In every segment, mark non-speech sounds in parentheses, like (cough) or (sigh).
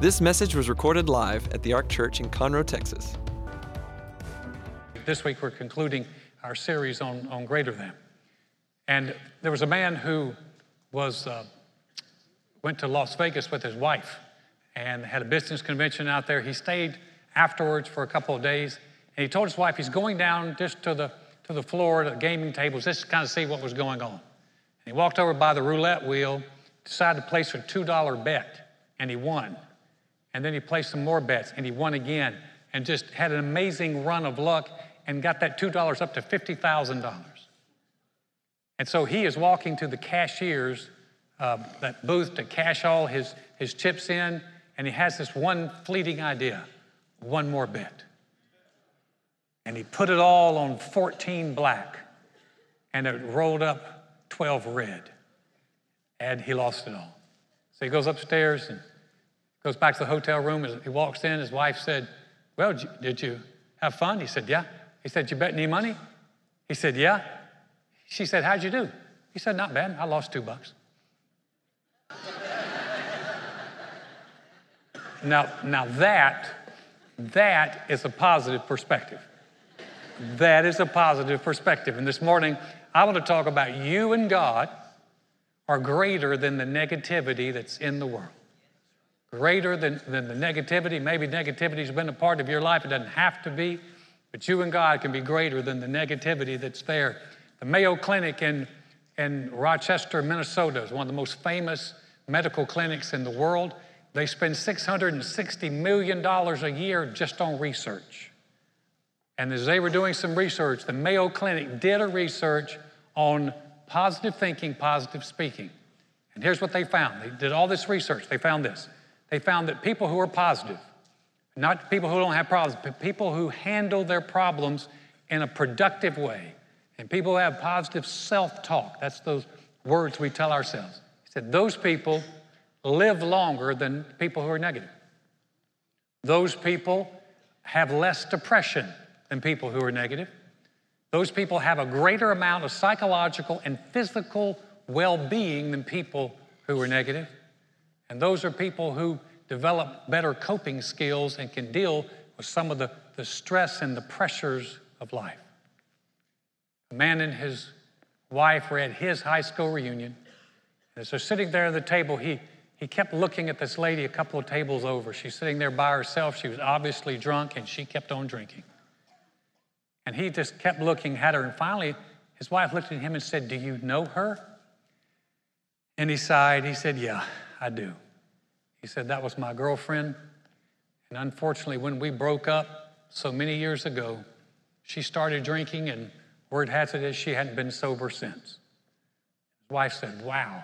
This message was recorded live at the Ark Church in Conroe, Texas. This week we're concluding our series on, on Greater Than. And there was a man who was, uh, went to Las Vegas with his wife and had a business convention out there. He stayed afterwards for a couple of days and he told his wife he's going down just to the, to the floor, to the gaming tables, just to kind of see what was going on. And he walked over by the roulette wheel, decided to place a $2 bet, and he won. And then he placed some more bets and he won again and just had an amazing run of luck and got that $2 up to $50,000. And so he is walking to the cashier's uh, that booth to cash all his, his chips in, and he has this one fleeting idea one more bet. And he put it all on 14 black, and it rolled up 12 red, and he lost it all. So he goes upstairs and goes back to the hotel room. He walks in, his wife said, Well, did you have fun? He said, Yeah. He said, You bet any money? He said, Yeah. She said, How'd you do? He said, Not bad. I lost two bucks. (laughs) now, now that, that is a positive perspective. That is a positive perspective. And this morning, I want to talk about you and God are greater than the negativity that's in the world. Greater than, than the negativity. Maybe negativity's been a part of your life. It doesn't have to be. But you and God can be greater than the negativity that's there. The Mayo Clinic in, in Rochester, Minnesota is one of the most famous medical clinics in the world. They spend $660 million a year just on research. And as they were doing some research, the Mayo Clinic did a research on positive thinking, positive speaking. And here's what they found. They did all this research. They found this. They found that people who are positive, not people who don't have problems, but people who handle their problems in a productive way. And people who have positive self talk, that's those words we tell ourselves. He said, those people live longer than people who are negative. Those people have less depression than people who are negative. Those people have a greater amount of psychological and physical well being than people who are negative. And those are people who develop better coping skills and can deal with some of the, the stress and the pressures of life. A man and his wife were at his high school reunion. And as they're sitting there at the table, he, he kept looking at this lady a couple of tables over. She's sitting there by herself. She was obviously drunk, and she kept on drinking. And he just kept looking at her. And finally, his wife looked at him and said, Do you know her? And he sighed. He said, Yeah, I do. He said, That was my girlfriend. And unfortunately, when we broke up so many years ago, she started drinking, and word has it is she hadn't been sober since. His wife said, Wow,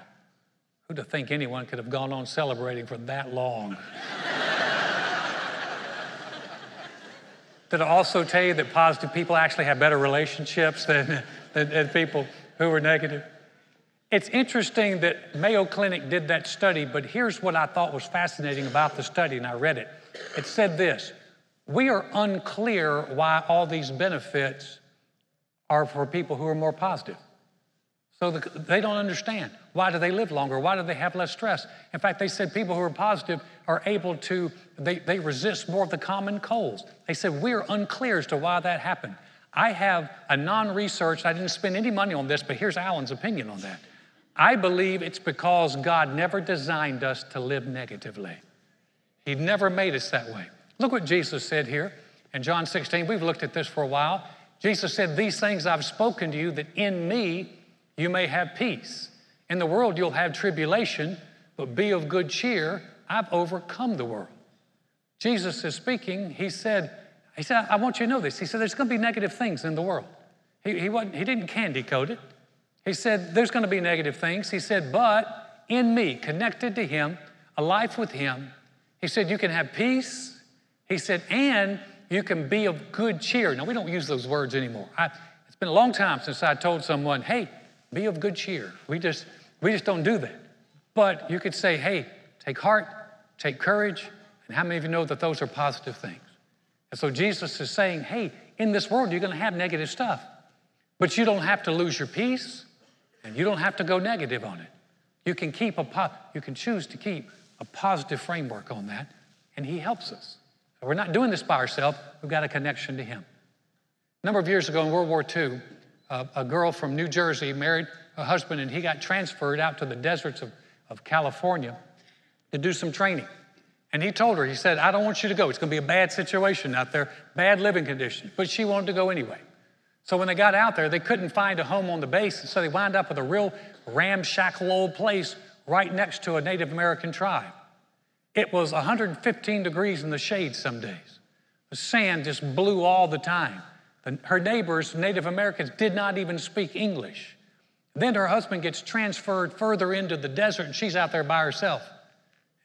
who'd have think anyone could have gone on celebrating for that long? (laughs) Did I also tell you that positive people actually have better relationships than, than, than people who are negative? It's interesting that Mayo Clinic did that study, but here's what I thought was fascinating about the study, and I read it. It said this We are unclear why all these benefits are for people who are more positive. So the, they don't understand. Why do they live longer? Why do they have less stress? In fact, they said people who are positive are able to, they, they resist more of the common colds. They said we're unclear as to why that happened. I have a non research, I didn't spend any money on this, but here's Alan's opinion on that. I believe it's because God never designed us to live negatively. He never made us that way. Look what Jesus said here in John 16. We've looked at this for a while. Jesus said, These things I've spoken to you, that in me you may have peace. In the world you'll have tribulation, but be of good cheer. I've overcome the world. Jesus is speaking. He said, he said, I want you to know this. He said, there's going to be negative things in the world. He, he, wasn't, he didn't candy coat it. He said, There's going to be negative things. He said, But in me, connected to Him, a life with Him, He said, You can have peace. He said, And you can be of good cheer. Now, we don't use those words anymore. I, it's been a long time since I told someone, Hey, be of good cheer. We just, we just don't do that. But you could say, Hey, take heart, take courage. And how many of you know that those are positive things? And so Jesus is saying, Hey, in this world, you're going to have negative stuff. But you don't have to lose your peace. And you don't have to go negative on it. You can keep a po- you can choose to keep a positive framework on that and He helps us. We're not doing this by ourselves, we've got a connection to Him. A number of years ago in World War II, uh, a girl from New Jersey married a husband, and he got transferred out to the deserts of, of California to do some training. And he told her, he said, I don't want you to go. It's going to be a bad situation out there, bad living conditions. But she wanted to go anyway. So when they got out there, they couldn't find a home on the base, so they wind up with a real ramshackle old place right next to a Native American tribe. It was 115 degrees in the shade some days. The sand just blew all the time. Her neighbors, Native Americans, did not even speak English. Then her husband gets transferred further into the desert and she's out there by herself.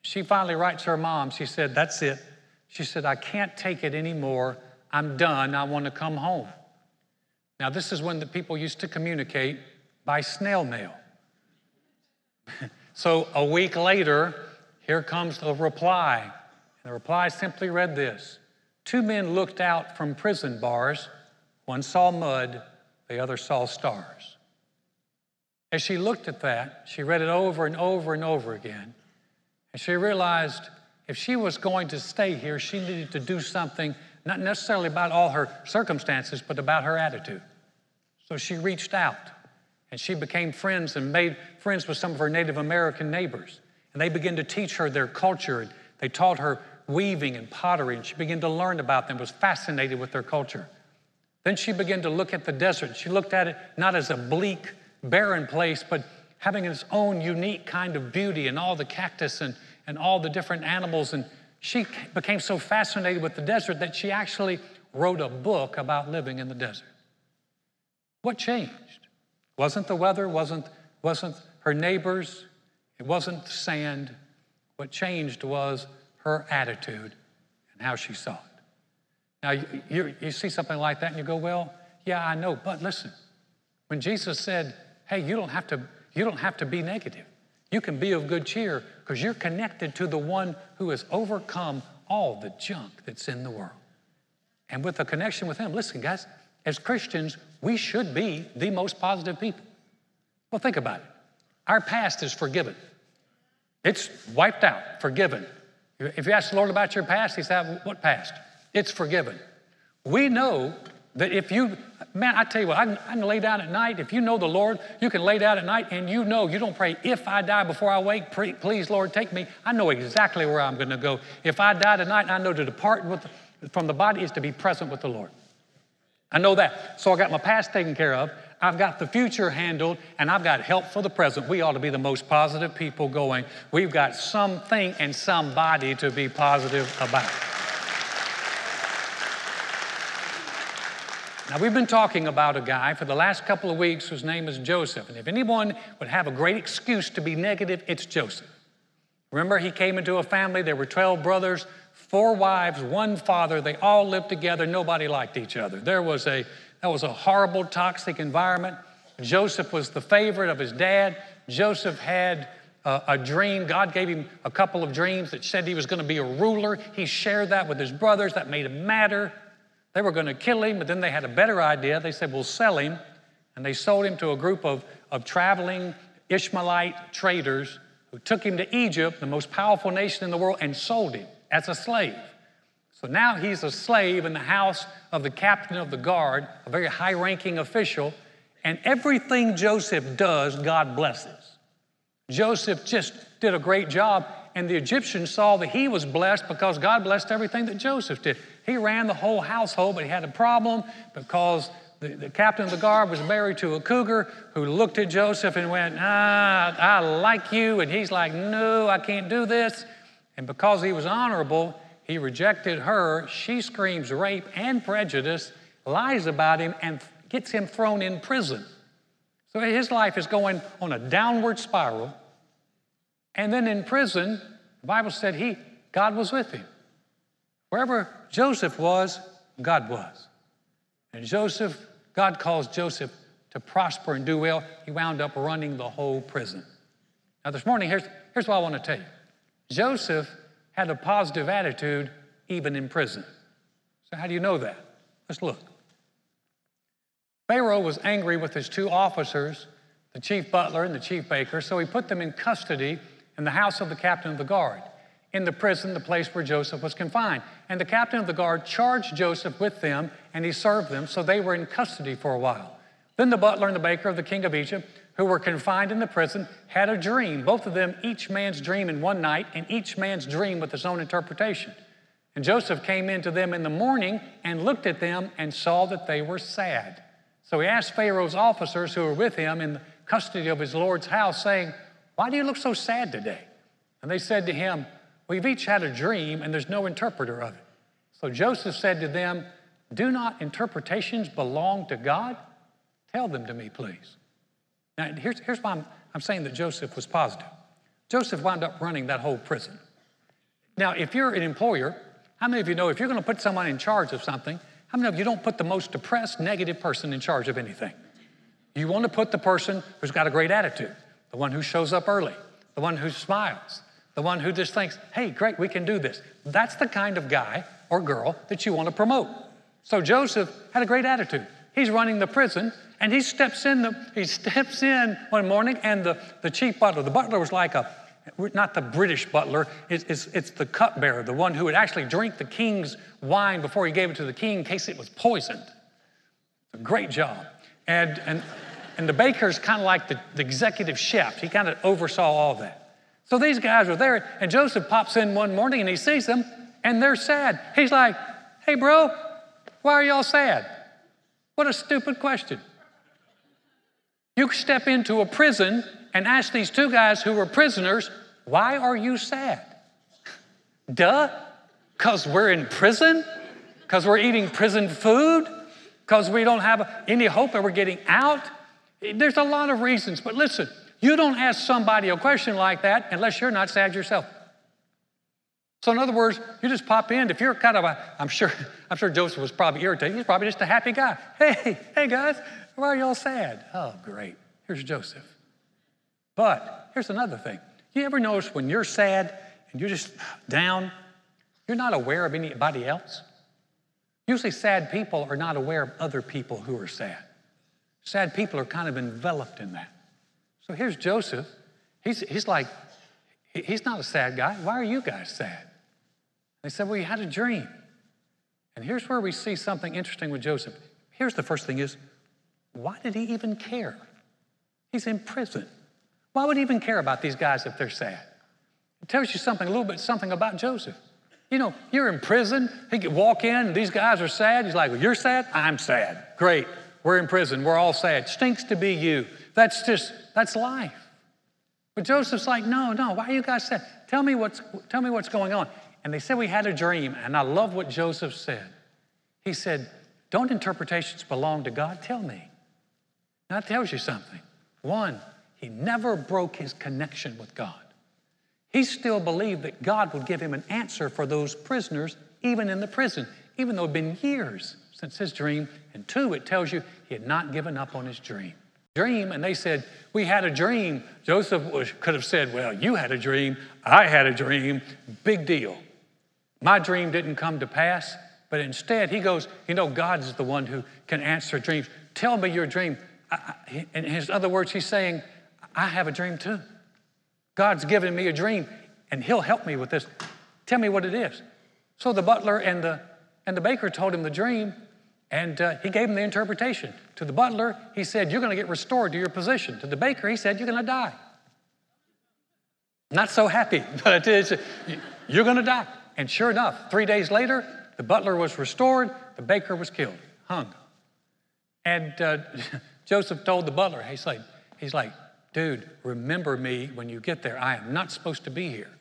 She finally writes her mom. She said, That's it. She said, I can't take it anymore. I'm done. I want to come home. Now, this is when the people used to communicate by snail mail. (laughs) so a week later, here comes the reply. And the reply simply read this Two men looked out from prison bars. One saw mud, the other saw stars. As she looked at that, she read it over and over and over again. And she realized if she was going to stay here, she needed to do something, not necessarily about all her circumstances, but about her attitude. So she reached out and she became friends and made friends with some of her Native American neighbors. And they began to teach her their culture. They taught her weaving and pottery, and she began to learn about them, was fascinated with their culture. Then she began to look at the desert. She looked at it not as a bleak, barren place, but having its own unique kind of beauty and all the cactus and, and all the different animals. And she became so fascinated with the desert that she actually wrote a book about living in the desert. What changed? Wasn't the weather, wasn't, wasn't her neighbors, it wasn't the sand. What changed was her attitude and how she saw it. Now, you, you, you see something like that and you go, well, yeah, I know, but listen, when Jesus said, hey, you don't have to, you don't have to be negative. You can be of good cheer because you're connected to the one who has overcome all the junk that's in the world. And with a connection with him, listen, guys, as Christians, we should be the most positive people. Well, think about it. Our past is forgiven, it's wiped out, forgiven. If you ask the Lord about your past, He said, What past? It's forgiven. We know that if you, man, I tell you what, I can, I can, lay down at night. If you know the Lord, you can lay down at night and you know you don't pray, if I die before I wake, please, Lord, take me. I know exactly where I'm going to go. If I die tonight, I know to depart with, from the body is to be present with the Lord. I know that. So I got my past taken care of. I've got the future handled, and I've got help for the present. We ought to be the most positive people going. We've got something and somebody to be positive about. Now, we've been talking about a guy for the last couple of weeks whose name is Joseph. And if anyone would have a great excuse to be negative, it's Joseph. Remember, he came into a family, there were 12 brothers, four wives, one father. They all lived together. Nobody liked each other. There was a, that was a horrible, toxic environment. Joseph was the favorite of his dad. Joseph had a, a dream. God gave him a couple of dreams that said he was going to be a ruler. He shared that with his brothers. That made him matter. They were going to kill him, but then they had a better idea. They said, We'll sell him. And they sold him to a group of, of traveling Ishmaelite traders who took him to Egypt, the most powerful nation in the world, and sold him as a slave. So now he's a slave in the house of the captain of the guard, a very high ranking official, and everything Joseph does, God blesses. Joseph just did a great job, and the Egyptians saw that he was blessed because God blessed everything that Joseph did. He ran the whole household, but he had a problem because the, the, captain of the guard was married to a cougar who looked at Joseph and went, Ah, I like you. And he's like, No, I can't do this. And because he was honorable, he rejected her. She screams rape and prejudice, lies about him, and gets him thrown in prison. So his life is going on a downward spiral. And then in prison, the Bible said he, God was with him. Wherever Joseph was, God was. And Joseph, God calls Joseph to prosper and do well. He wound up running the whole prison. Now, this morning, here's, here's what I want to tell you Joseph had a positive attitude even in prison. So, how do you know that? Let's look. Pharaoh was angry with his two officers, the chief butler and the chief baker, so he put them in custody in the house of the captain of the guard. In the prison, the place where Joseph was confined. And the captain of the guard charged Joseph with them, and he served them, so they were in custody for a while. Then the butler and the baker of the king of Egypt, who were confined in the prison, had a dream, both of them, each man's dream in one night, and each man's dream with his own interpretation. And Joseph came in to them in the morning and looked at them and saw that they were sad. So he asked Pharaoh's officers who were with him in the custody of his Lord's house, saying, Why do you look so sad today? And they said to him, We've each had a dream, and there's no interpreter of it. So Joseph said to them, Do not interpretations belong to God? Tell them to me, please. Now, here's, here's why I'm, I'm saying that Joseph was positive. Joseph wound up running that whole prison. Now, if you're an employer, how many of you know if you're going to put someone in charge of something, how many of you don't put the most depressed, negative person in charge of anything? You want to put the person who's got a great attitude, the one who shows up early, the one who smiles, the one who just thinks, hey, great, we can do this. That's the kind of guy or girl that you want to promote. So Joseph had a great attitude. He's running the prison, and he steps in. The, he steps in one morning, and the, the chief butler, the butler was like a not the British butler, it's, it's, it's, the cupbearer, the one who would actually drink the king's wine before he gave it to the king in case it was poisoned. A great job. And, and, and the baker's kind of like the, the executive chef. He kind of oversaw all that. So these guys are there, and Joseph pops in one morning and he sees them, and they're sad. He's like, hey, bro, why are y'all sad? What a stupid question. You step into a prison and ask these two guys who were prisoners, Why are you sad? Duh, because we're in prison? Because we're eating prison food? Because we don't have any hope that we're getting out? There's a lot of reasons, but listen, you don't ask somebody a question like that unless you're not sad yourself. So in other words, you just pop in. If you're kind of a, I'm sure, (laughs) I'm sure Joseph was probably irritated. He's probably just a happy guy. Hey, hey guys, why are y'all sad? Oh, great. Here's Joseph. But here's another thing. You ever notice when you're sad and you're just down, you're not aware of anybody else? Usually, sad people are not aware of other people who are sad. Sad people are kind of enveloped in that. So here's Joseph. He's, he's like, he's not a sad guy. Why are you guys sad? They said, Well, you had a dream. And here's where we see something interesting with Joseph. Here's the first thing is, why did he even care? He's in prison. Why would he even care about these guys if they're sad? It tells you something, a little bit something about Joseph. You know, you're in prison, he could walk in, these guys are sad. He's like, well, You're sad? I'm sad. Great. We're in prison. We're all sad. Stinks to be you. That's just, that's life. But Joseph's like, No, no, why are you guys sad? Tell me what's, tell me what's going on. And they said we had a dream, and I love what Joseph said. He said, Don't interpretations belong to God? Tell me. That tells you something. One, he never broke his connection with God. He still believed that God would give him an answer for those prisoners, even in the prison, even though it had been years since his dream. And two, it tells you he had not given up on his dream. Dream, and they said, We had a dream. Joseph was, could have said, Well, you had a dream, I had a dream, big deal. My dream didn't come to pass, but instead he goes, You know, God is the one who can answer dreams. Tell me your dream. in his other words, he's saying, I have a dream too. God's given me a dream, and He'll help me with this. Tell me what it is. So the butler and the, and the baker told him the dream, and uh, he gave him the interpretation. To the butler, he said, You're going to get restored to your position. To the baker, he said, You're going to die. Not so happy, (laughs) but it is, you're going to die. And sure enough, three days later, the butler was restored, the baker was killed, hung. And uh, (laughs) Joseph told the butler, he's like, he's like, dude, remember me when you get there. I am not supposed to be here.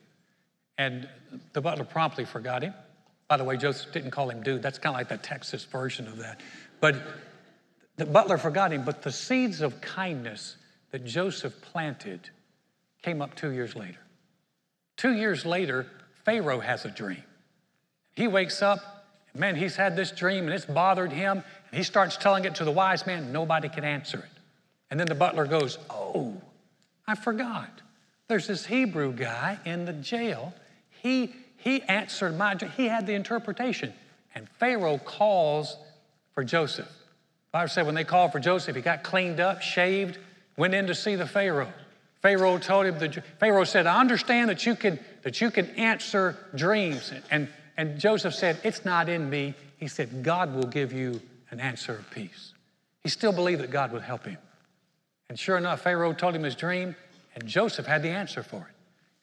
And the butler promptly forgot him. By the way, Joseph didn't call him dude. That's kind of like the Texas version of that. But the butler forgot him. But the seeds of kindness that Joseph planted came up two years later. Two years later, Pharaoh has a dream. He wakes up, man, he's had this dream and it's bothered him. And he starts telling it to the wise man. Nobody can answer it. And then the butler goes, Oh, I forgot. There's this Hebrew guy in the jail. He, he answered my, he had the interpretation. And Pharaoh calls for Joseph. The Bible said when they called for Joseph, he got cleaned up, shaved, went in to see the Pharaoh. Pharaoh told him, the, Pharaoh said, I understand that you can that you can answer dreams. And, and Joseph said, It's not in me. He said, God will give you an answer of peace. He still believed that God would help him. And sure enough, Pharaoh told him his dream, and Joseph had the answer for it.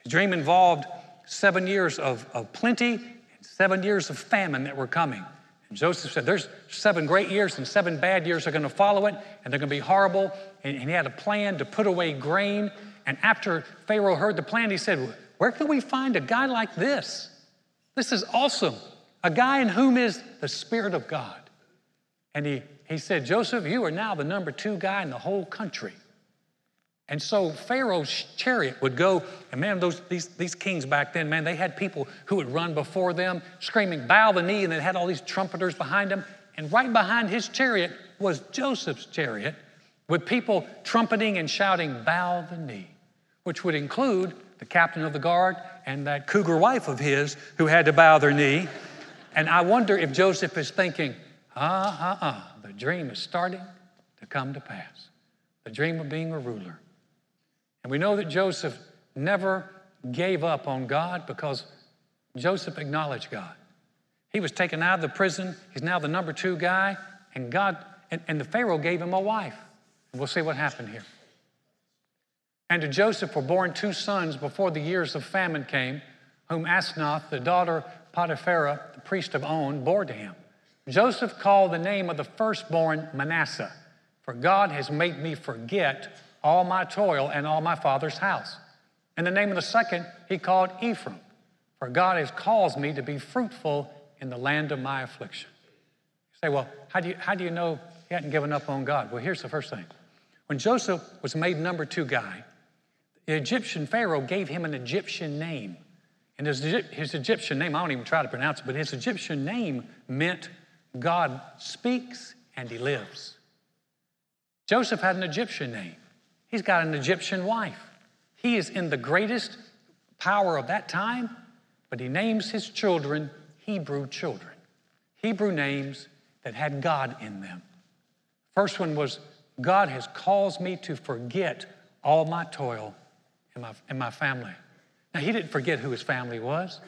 His dream involved seven years of, of plenty and seven years of famine that were coming. And Joseph said, There's seven great years and seven bad years are going to follow it, and they're going to be horrible. And, and he had a plan to put away grain. And after Pharaoh heard the plan, he said, Where can we find a guy like this? This is awesome. A guy in whom is the Spirit of God. And he, he said, Joseph, you are now the number two guy in the whole country. And so Pharaoh's chariot would go, and man, those, these, these kings back then, man, they had people who would run before them screaming, bow the knee, and they had all these trumpeters behind them. And right behind his chariot was Joseph's chariot with people trumpeting and shouting, bow the knee, which would include the captain of the guard and that cougar wife of his who had to bow their knee. And I wonder if Joseph is thinking, ah, ah, ah, the dream is starting to come to pass. The dream of being a ruler. And we know that Joseph never gave up on God because Joseph acknowledged God. He was taken out of the prison. He's now the number two guy. And God, and, and the Pharaoh gave him a wife. And We'll see what happened here. And to Joseph were born two sons before the years of famine came, whom Asenath, the daughter Potipharah, the priest of On, bore to him. Joseph called the name of the firstborn Manasseh, for God has made me forget all my toil and all my father's house. And the name of the second he called Ephraim, for God has caused me to be fruitful in the land of my affliction. You say, well, how do you, how do you know he hadn't given up on God? Well, here's the first thing. When Joseph was made number two guy, the Egyptian Pharaoh gave him an Egyptian name. And his, his Egyptian name, I don't even try to pronounce it, but his Egyptian name meant God speaks and he lives. Joseph had an Egyptian name. He's got an Egyptian wife. He is in the greatest power of that time, but he names his children Hebrew children, Hebrew names that had God in them. First one was God has caused me to forget all my toil in my, in my family. Now, he didn't forget who his family was,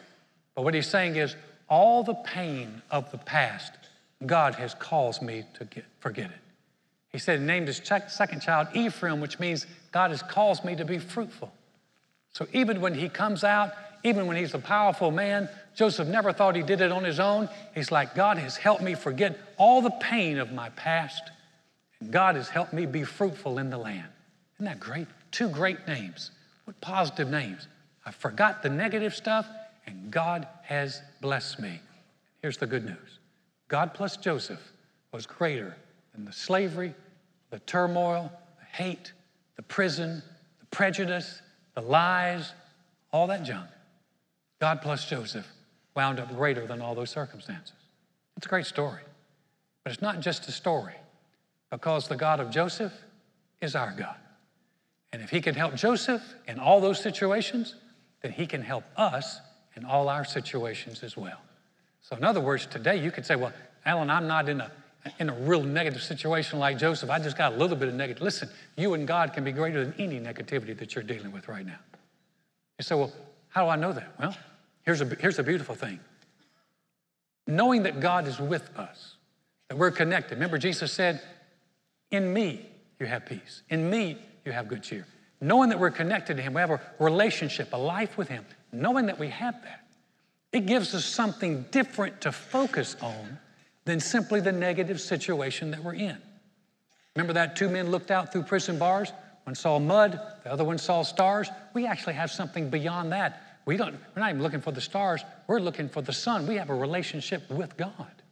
but what he's saying is all the pain of the past, God has caused me to get, forget it. He said he named his second child Ephraim, which means God has caused me to be fruitful. So even when he comes out, even when he's a powerful man, Joseph never thought he did it on his own. He's like, God has helped me forget all the pain of my past, and God has helped me be fruitful in the land. Isn't that great? Two great names. What positive names. I forgot the negative stuff, and God has blessed me. Here's the good news God plus Joseph was greater than the slavery the turmoil, the hate, the prison, the prejudice, the lies, all that junk. God plus Joseph wound up greater than all those circumstances. It's a great story. But it's not just a story, because the God of Joseph is our God. And if he can help Joseph in all those situations, then he can help us in all our situations as well. So, in other words, today you could say, Well, Alan, I'm not in a in a real negative situation like Joseph, I just got a little bit of negative. Listen, you and God can be greater than any negativity that you're dealing with right now. You say, well, how do I know that? Well, here's a, here's a beautiful thing. Knowing that God is with us, that we're connected. Remember, Jesus said, In me you have peace. In me you have good cheer. Knowing that we're connected to Him, we have a relationship, a life with Him. Knowing that we have that, it gives us something different to focus on than simply the negative situation that we're in. Remember that two men looked out through prison bars? One saw mud, the other one saw stars. We actually have something beyond that. We don't, we're not even looking for the stars, we're looking for the sun. We have a relationship with God.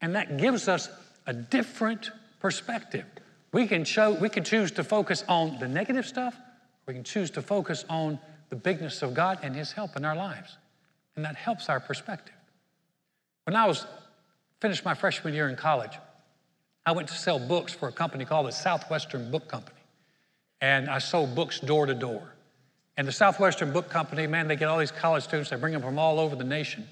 And that gives us a different perspective. We can, show, we can choose to focus on the negative stuff, we can choose to focus on the bigness of God and His help in our lives. And that helps our perspective. When I was finished my freshman year in college, I went to sell books for a company called the Southwestern Book Company. And I sold books door to door. And the Southwestern Book Company, man, they get all these college students, they bring them from all over the nation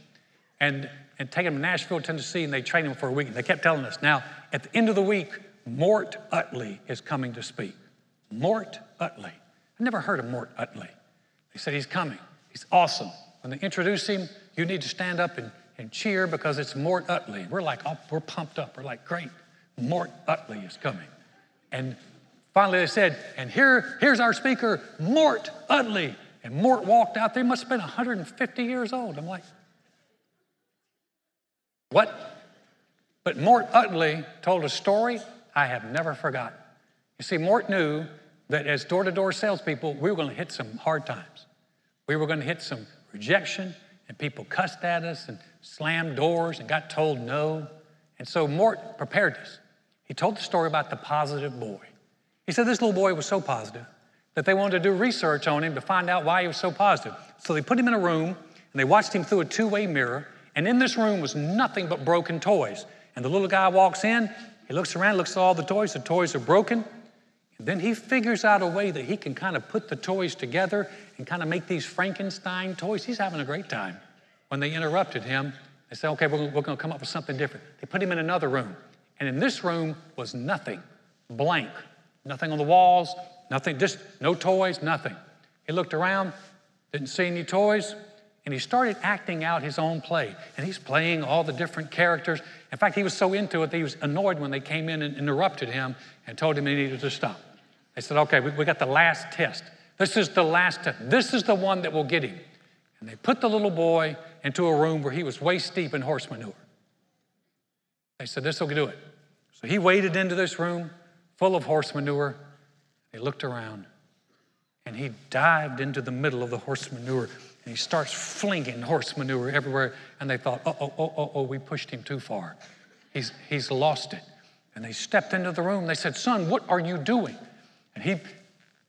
and, and take them to Nashville, Tennessee, and they train them for a week. And they kept telling us, now, at the end of the week, Mort Utley is coming to speak. Mort Utley. I never heard of Mort Utley. They said he's coming. He's awesome. when they introduce him, you need to stand up and, and cheer because it's Mort Utley. We're like, oh, we're pumped up. We're like, great, Mort Utley is coming. And finally they said, and here, here's our speaker, Mort Utley. And Mort walked out there, must have been 150 years old. I'm like, what? But Mort Utley told a story I have never forgotten. You see, Mort knew that as door to door salespeople, we were going to hit some hard times. We were going to hit some rejection, and people cussed at us and slammed doors and got told no. And so Mort prepared us. He told the story about the positive boy. He said this little boy was so positive that they wanted to do research on him to find out why he was so positive. So they put him in a room and they watched him through a two way mirror. And in this room was nothing but broken toys. And the little guy walks in, he looks around, looks at all the toys, the toys are broken. And then he figures out a way that he can kind of put the toys together and kind of make these Frankenstein toys. He's having a great time. When they interrupted him, they said, okay, we're, we're going to come up with something different. They put him in another room. And in this room was nothing, blank, nothing on the walls, nothing, just no toys, nothing. He looked around, didn't see any toys, and he started acting out his own play. And he's playing all the different characters. In fact, he was so into it that he was annoyed when they came in and interrupted him and told him he needed to stop. They said, okay, we, we got the last test. This is the last test. This is the one that will get him. And they put the little boy into a room where he was waist deep in horse manure. They said, This will do it. So he waded into this room full of horse manure. He looked around and he dived into the middle of the horse manure and he starts flinging horse manure everywhere. And they thought, oh, oh, oh, oh, oh, we pushed him too far. He's, he's lost it. And they stepped into the room. They said, Son, what are you doing? And he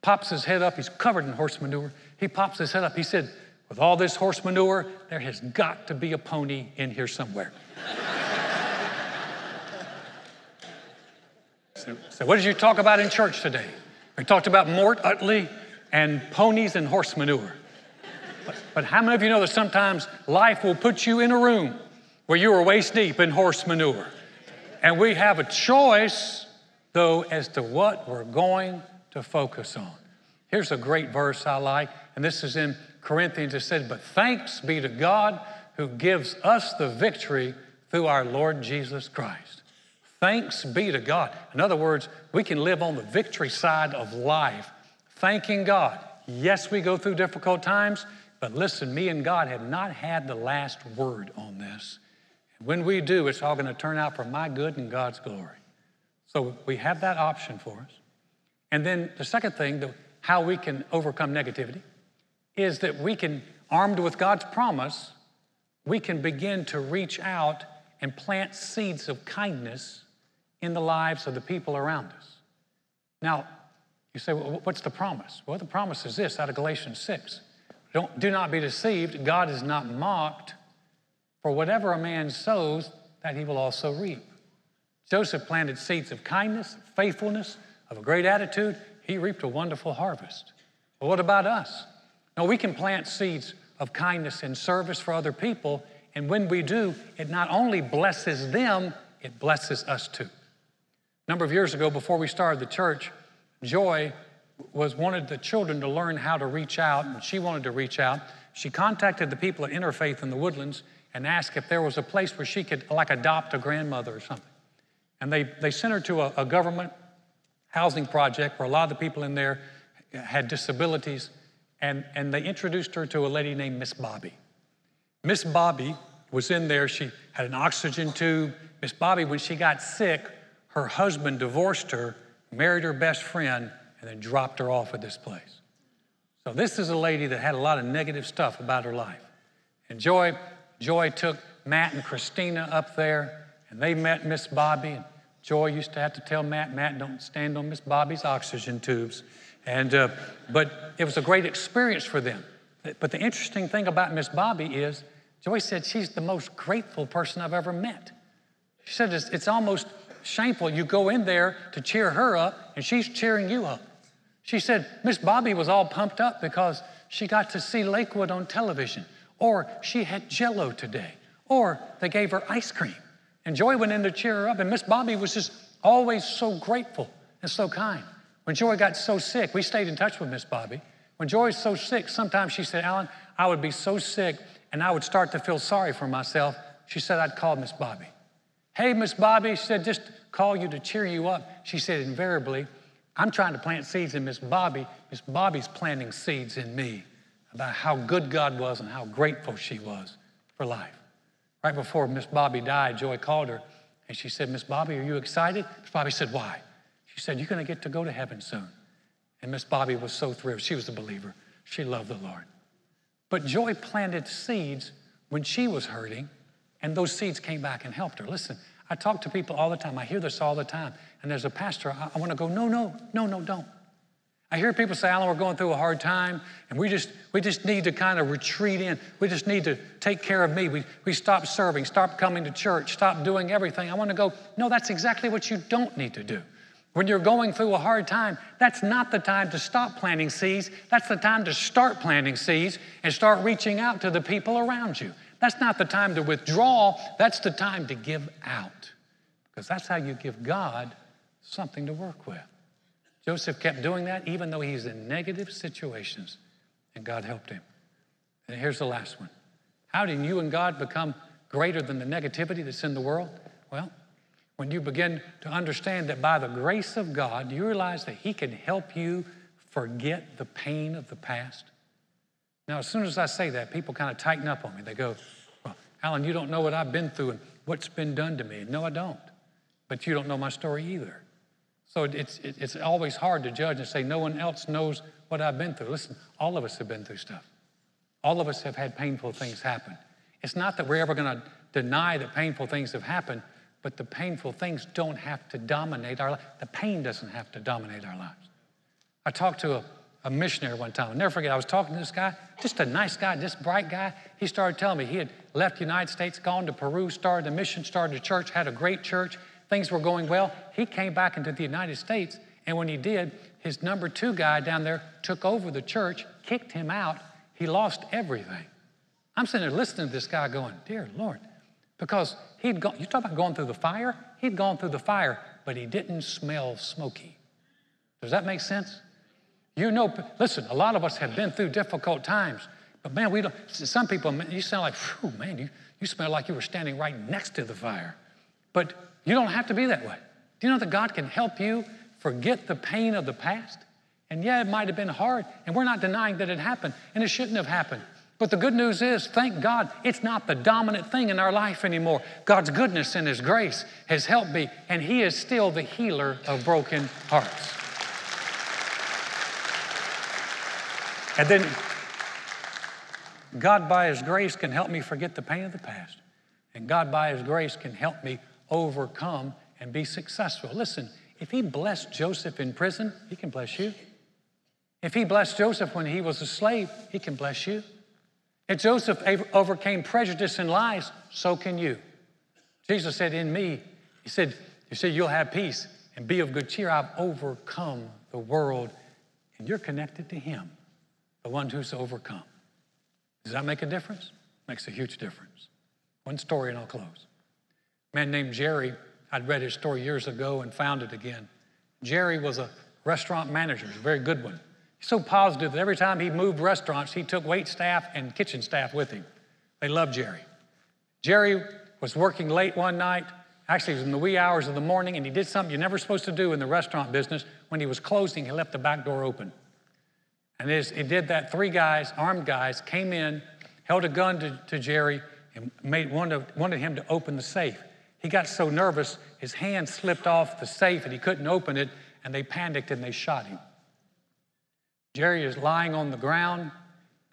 pops his head up. He's covered in horse manure. He pops his head up. He said, With all this horse manure, there has got to be a pony in here somewhere. so, so, what did you talk about in church today? We talked about Mort Utley and ponies and horse manure. But, but how many of you know that sometimes life will put you in a room where you are waist deep in horse manure? And we have a choice, though, as to what we're going to focus on. Here's a great verse I like, and this is in Corinthians. It said, But thanks be to God who gives us the victory through our Lord Jesus Christ. Thanks be to God. In other words, we can live on the victory side of life, thanking God. Yes, we go through difficult times, but listen, me and God have not had the last word on this. When we do, it's all going to turn out for my good and God's glory. So we have that option for us. And then the second thing, how we can overcome negativity, is that we can, armed with God's promise, we can begin to reach out and plant seeds of kindness in the lives of the people around us. Now, you say, well, what's the promise? Well, the promise is this out of Galatians 6. Don't, do not be deceived. God is not mocked. For whatever a man sows, that he will also reap. Joseph planted seeds of kindness, faithfulness, of a great attitude, he reaped a wonderful harvest. But what about us? Now, we can plant seeds of kindness and service for other people, and when we do, it not only blesses them, it blesses us too. A number of years ago, before we started the church, Joy was wanted the children to learn how to reach out, and she wanted to reach out. She contacted the people at Interfaith in the Woodlands and asked if there was a place where she could, like, adopt a grandmother or something. And they, they sent her to a, a government housing project where a lot of the people in there had disabilities, and, and they introduced her to a lady named Miss Bobby. Miss Bobby was in there. She had an oxygen tube. Miss Bobby, when she got sick, her husband divorced her, married her best friend, and then dropped her off at this place. So this is a lady that had a lot of negative stuff about her life. And Joy, Joy took Matt and Christina up there, and they met Miss Bobby. And Joy used to have to tell Matt, Matt, don't stand on Miss Bobby's oxygen tubes. And, uh, but it was a great experience for them. But the interesting thing about Miss Bobby is, Joy said she's the most grateful person I've ever met. She said it's, it's almost shameful. You go in there to cheer her up, and she's cheering you up. She said Miss Bobby was all pumped up because she got to see Lakewood on television, or she had jello today, or they gave her ice cream. And Joy went in to cheer her up, and Miss Bobby was just always so grateful and so kind. When Joy got so sick, we stayed in touch with Miss Bobby. When Joy was so sick, sometimes she said, Alan, I would be so sick and I would start to feel sorry for myself. She said, I'd call Miss Bobby. Hey, Miss Bobby, she said, just call you to cheer you up. She said, invariably, I'm trying to plant seeds in Miss Bobby. Miss Bobby's planting seeds in me about how good God was and how grateful she was for life. Right before Miss Bobby died, Joy called her and she said, Miss Bobby, are you excited? Miss Bobby said, Why? She said, You're going to get to go to heaven soon. And Miss Bobby was so thrilled. She was a believer, she loved the Lord. But Joy planted seeds when she was hurting, and those seeds came back and helped her. Listen, I talk to people all the time. I hear this all the time. And there's a pastor, I, I want to go, no, no, no, no, don't. I hear people say, Alan, we're going through a hard time, and we just, we just need to kind of retreat in. We just need to take care of me. We, we stop serving, stop coming to church, stop doing everything. I want to go, no, that's exactly what you don't need to do. When you're going through a hard time, that's not the time to stop planting seeds. That's the time to start planting seeds and start reaching out to the people around you. That's not the time to withdraw, that's the time to give out. Because that's how you give God something to work with. Joseph kept doing that even though he's in negative situations, and God helped him. And here's the last one How did you and God become greater than the negativity that's in the world? Well, when you begin to understand that by the grace of God, you realize that He can help you forget the pain of the past. Now, as soon as I say that, people kind of tighten up on me. They go, Well, Alan, you don't know what I've been through and what's been done to me. No, I don't. But you don't know my story either. So it's, it's always hard to judge and say, no one else knows what I've been through. Listen, all of us have been through stuff. All of us have had painful things happen. It's not that we're ever going to deny that painful things have happened, but the painful things don't have to dominate our life. The pain doesn't have to dominate our lives. I talked to a, a missionary one time. I'll never forget, I was talking to this guy, just a nice guy, this bright guy. He started telling me he had left the United States, gone to Peru, started a mission, started a church, had a great church things were going well. He came back into the United States, and when he did, his number two guy down there took over the church, kicked him out. He lost everything. I'm sitting there listening to this guy going, Dear Lord, because he'd gone, you talk about going through the fire? He'd gone through the fire, but he didn't smell smoky. Does that make sense? You know, listen, a lot of us have been through difficult times, but man, we don't, some people, you sound like, man, you, you smell like you were standing right next to the fire. But you don't have to be that way. Do you know that God can help you forget the pain of the past? And yeah, it might have been hard, and we're not denying that it happened, and it shouldn't have happened. But the good news is, thank God, it's not the dominant thing in our life anymore. God's goodness and His grace has helped me, and He is still the healer of broken hearts. And then, God, by His grace, can help me forget the pain of the past. And God, by His grace, can help me overcome and be successful. Listen, if he blessed Joseph in prison, he can bless you. If he blessed Joseph when he was a slave, he can bless you. If Joseph overcame prejudice and lies, so can you. Jesus said, In me, he said, He said, You'll have peace and be of good cheer. I've overcome the world, and you're connected to Him, the one who's overcome. Does that make a difference? Makes a huge difference. One story, and I'll close. A man named Jerry, I'd read his story years ago and found it again. Jerry was a restaurant manager, a very good one. He's so positive that every time he moved restaurants, he took wait staff and kitchen staff with him. They loved Jerry. Jerry was working late one night. Actually, it was in the wee hours of the morning, and he did something you're never supposed to do in the restaurant business. When he was closing, he left the back door open. And as he did that, three guys, armed guys, came in, held a gun to, to Jerry, and made, wanted, wanted him to open the safe. He got so nervous, his hand slipped off the safe and he couldn't open it, and they panicked and they shot him. Jerry is lying on the ground,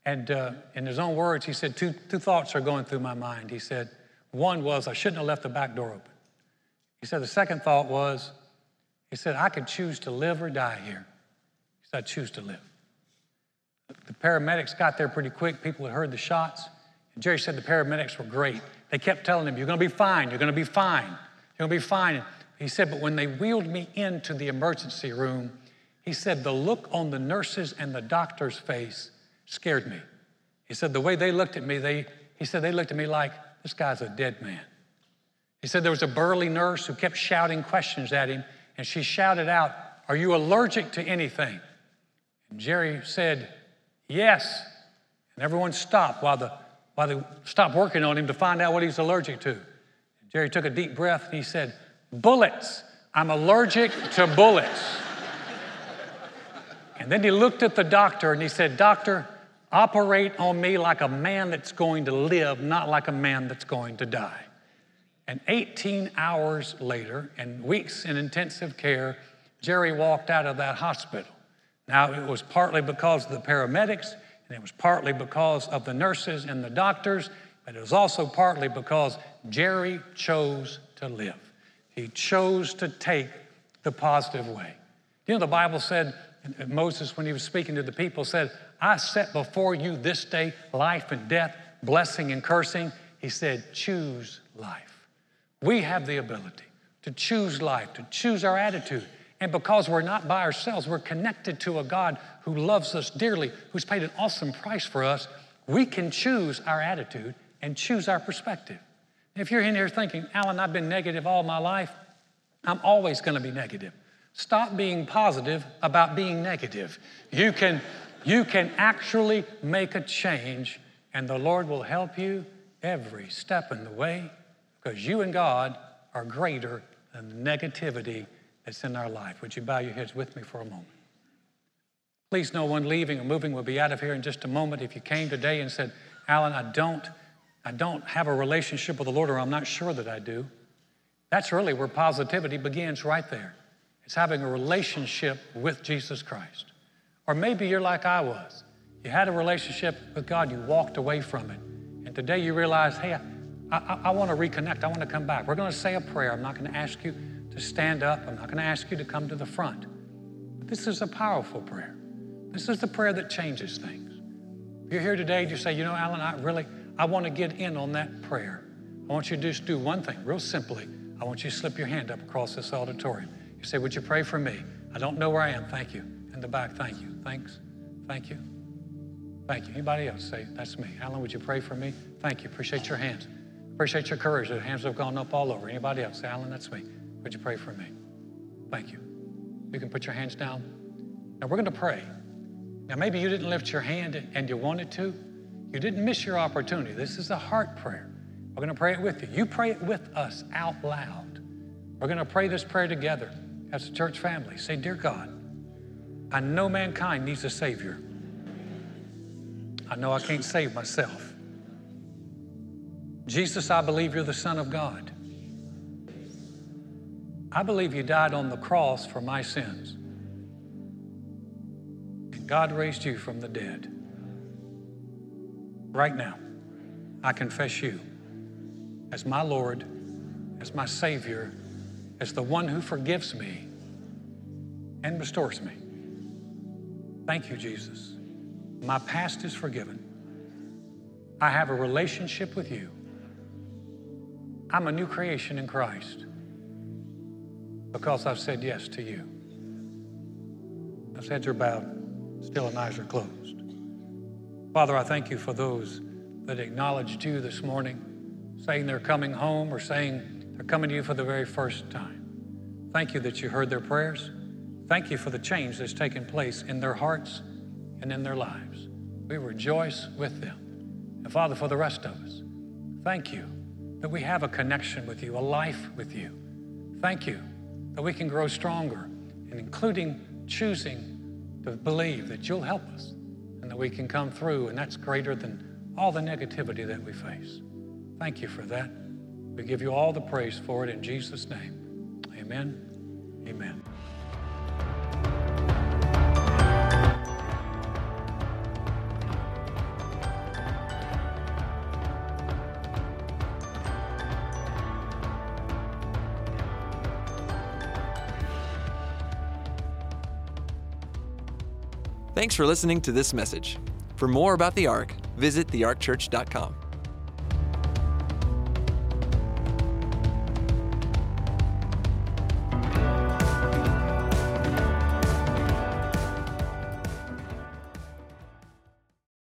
and uh, in his own words, he said, two, two thoughts are going through my mind. He said, One was, I shouldn't have left the back door open. He said, The second thought was, He said, I could choose to live or die here. He said, I choose to live. The paramedics got there pretty quick. People had heard the shots. And Jerry said the paramedics were great. They kept telling him, You're going to be fine. You're going to be fine. You're going to be fine. He said, But when they wheeled me into the emergency room, he said, The look on the nurses and the doctor's face scared me. He said, The way they looked at me, they, he said, they looked at me like, This guy's a dead man. He said, There was a burly nurse who kept shouting questions at him, and she shouted out, Are you allergic to anything? And Jerry said, Yes. And everyone stopped while, the, while they stopped working on him to find out what he's allergic to. Jerry took a deep breath and he said, Bullets. I'm allergic to bullets. And then he looked at the doctor and he said, Doctor, operate on me like a man that's going to live, not like a man that's going to die. And 18 hours later, and weeks in intensive care, Jerry walked out of that hospital. Now, it was partly because of the paramedics, and it was partly because of the nurses and the doctors, but it was also partly because Jerry chose to live. He chose to take the positive way. You know, the Bible said, Moses, when he was speaking to the people, said, I set before you this day life and death, blessing and cursing. He said, choose life. We have the ability to choose life, to choose our attitude. And because we're not by ourselves, we're connected to a God who loves us dearly, who's paid an awesome price for us. We can choose our attitude and choose our perspective. If you're in here thinking, Alan, I've been negative all my life, I'm always going to be negative. Stop being positive about being negative. You can, you can actually make a change, and the Lord will help you every step in the way because you and God are greater than the negativity that's in our life. Would you bow your heads with me for a moment? Please, no one leaving or moving will be out of here in just a moment. If you came today and said, Alan, I don't I don't have a relationship with the Lord, or I'm not sure that I do. That's really where positivity begins right there. It's having a relationship with Jesus Christ. Or maybe you're like I was. You had a relationship with God, you walked away from it. And today you realize, hey, I, I, I want to reconnect. I want to come back. We're going to say a prayer. I'm not going to ask you to stand up, I'm not going to ask you to come to the front. But this is a powerful prayer. This is the prayer that changes things. If you're here today, you say, you know, Alan, I really, I want to get in on that prayer. I want you to just do one thing, real simply. I want you to slip your hand up across this auditorium. You say, Would you pray for me? I don't know where I am. Thank you. In the back, thank you. Thanks. Thank you. Thank you. Anybody else say, That's me. Alan, would you pray for me? Thank you. Appreciate your hands. Appreciate your courage. The hands have gone up all over. Anybody else? Say, Alan, that's me. Would you pray for me? Thank you. You can put your hands down. Now we're going to pray. Now, maybe you didn't lift your hand and you wanted to. You didn't miss your opportunity. This is a heart prayer. We're going to pray it with you. You pray it with us out loud. We're going to pray this prayer together as a church family. Say, Dear God, I know mankind needs a Savior. I know I can't save myself. Jesus, I believe you're the Son of God. I believe you died on the cross for my sins. And God raised you from the dead. Right now, I confess you as my Lord, as my Savior, as the one who forgives me and restores me. Thank you, Jesus. My past is forgiven. I have a relationship with you. I'm a new creation in Christ because I've said yes to you. Those heads are bowed, still and eyes are closed. Father, I thank you for those that acknowledged you this morning, saying they're coming home or saying they're coming to you for the very first time. Thank you that you heard their prayers. Thank you for the change that's taken place in their hearts and in their lives. We rejoice with them. And Father, for the rest of us, thank you that we have a connection with you, a life with you. Thank you that we can grow stronger, and including choosing to believe that you'll help us and that we can come through, and that's greater than all the negativity that we face. Thank you for that. We give you all the praise for it in Jesus' name. Amen. Amen. Thanks for listening to this message. For more about the Ark, visit thearkchurch.com.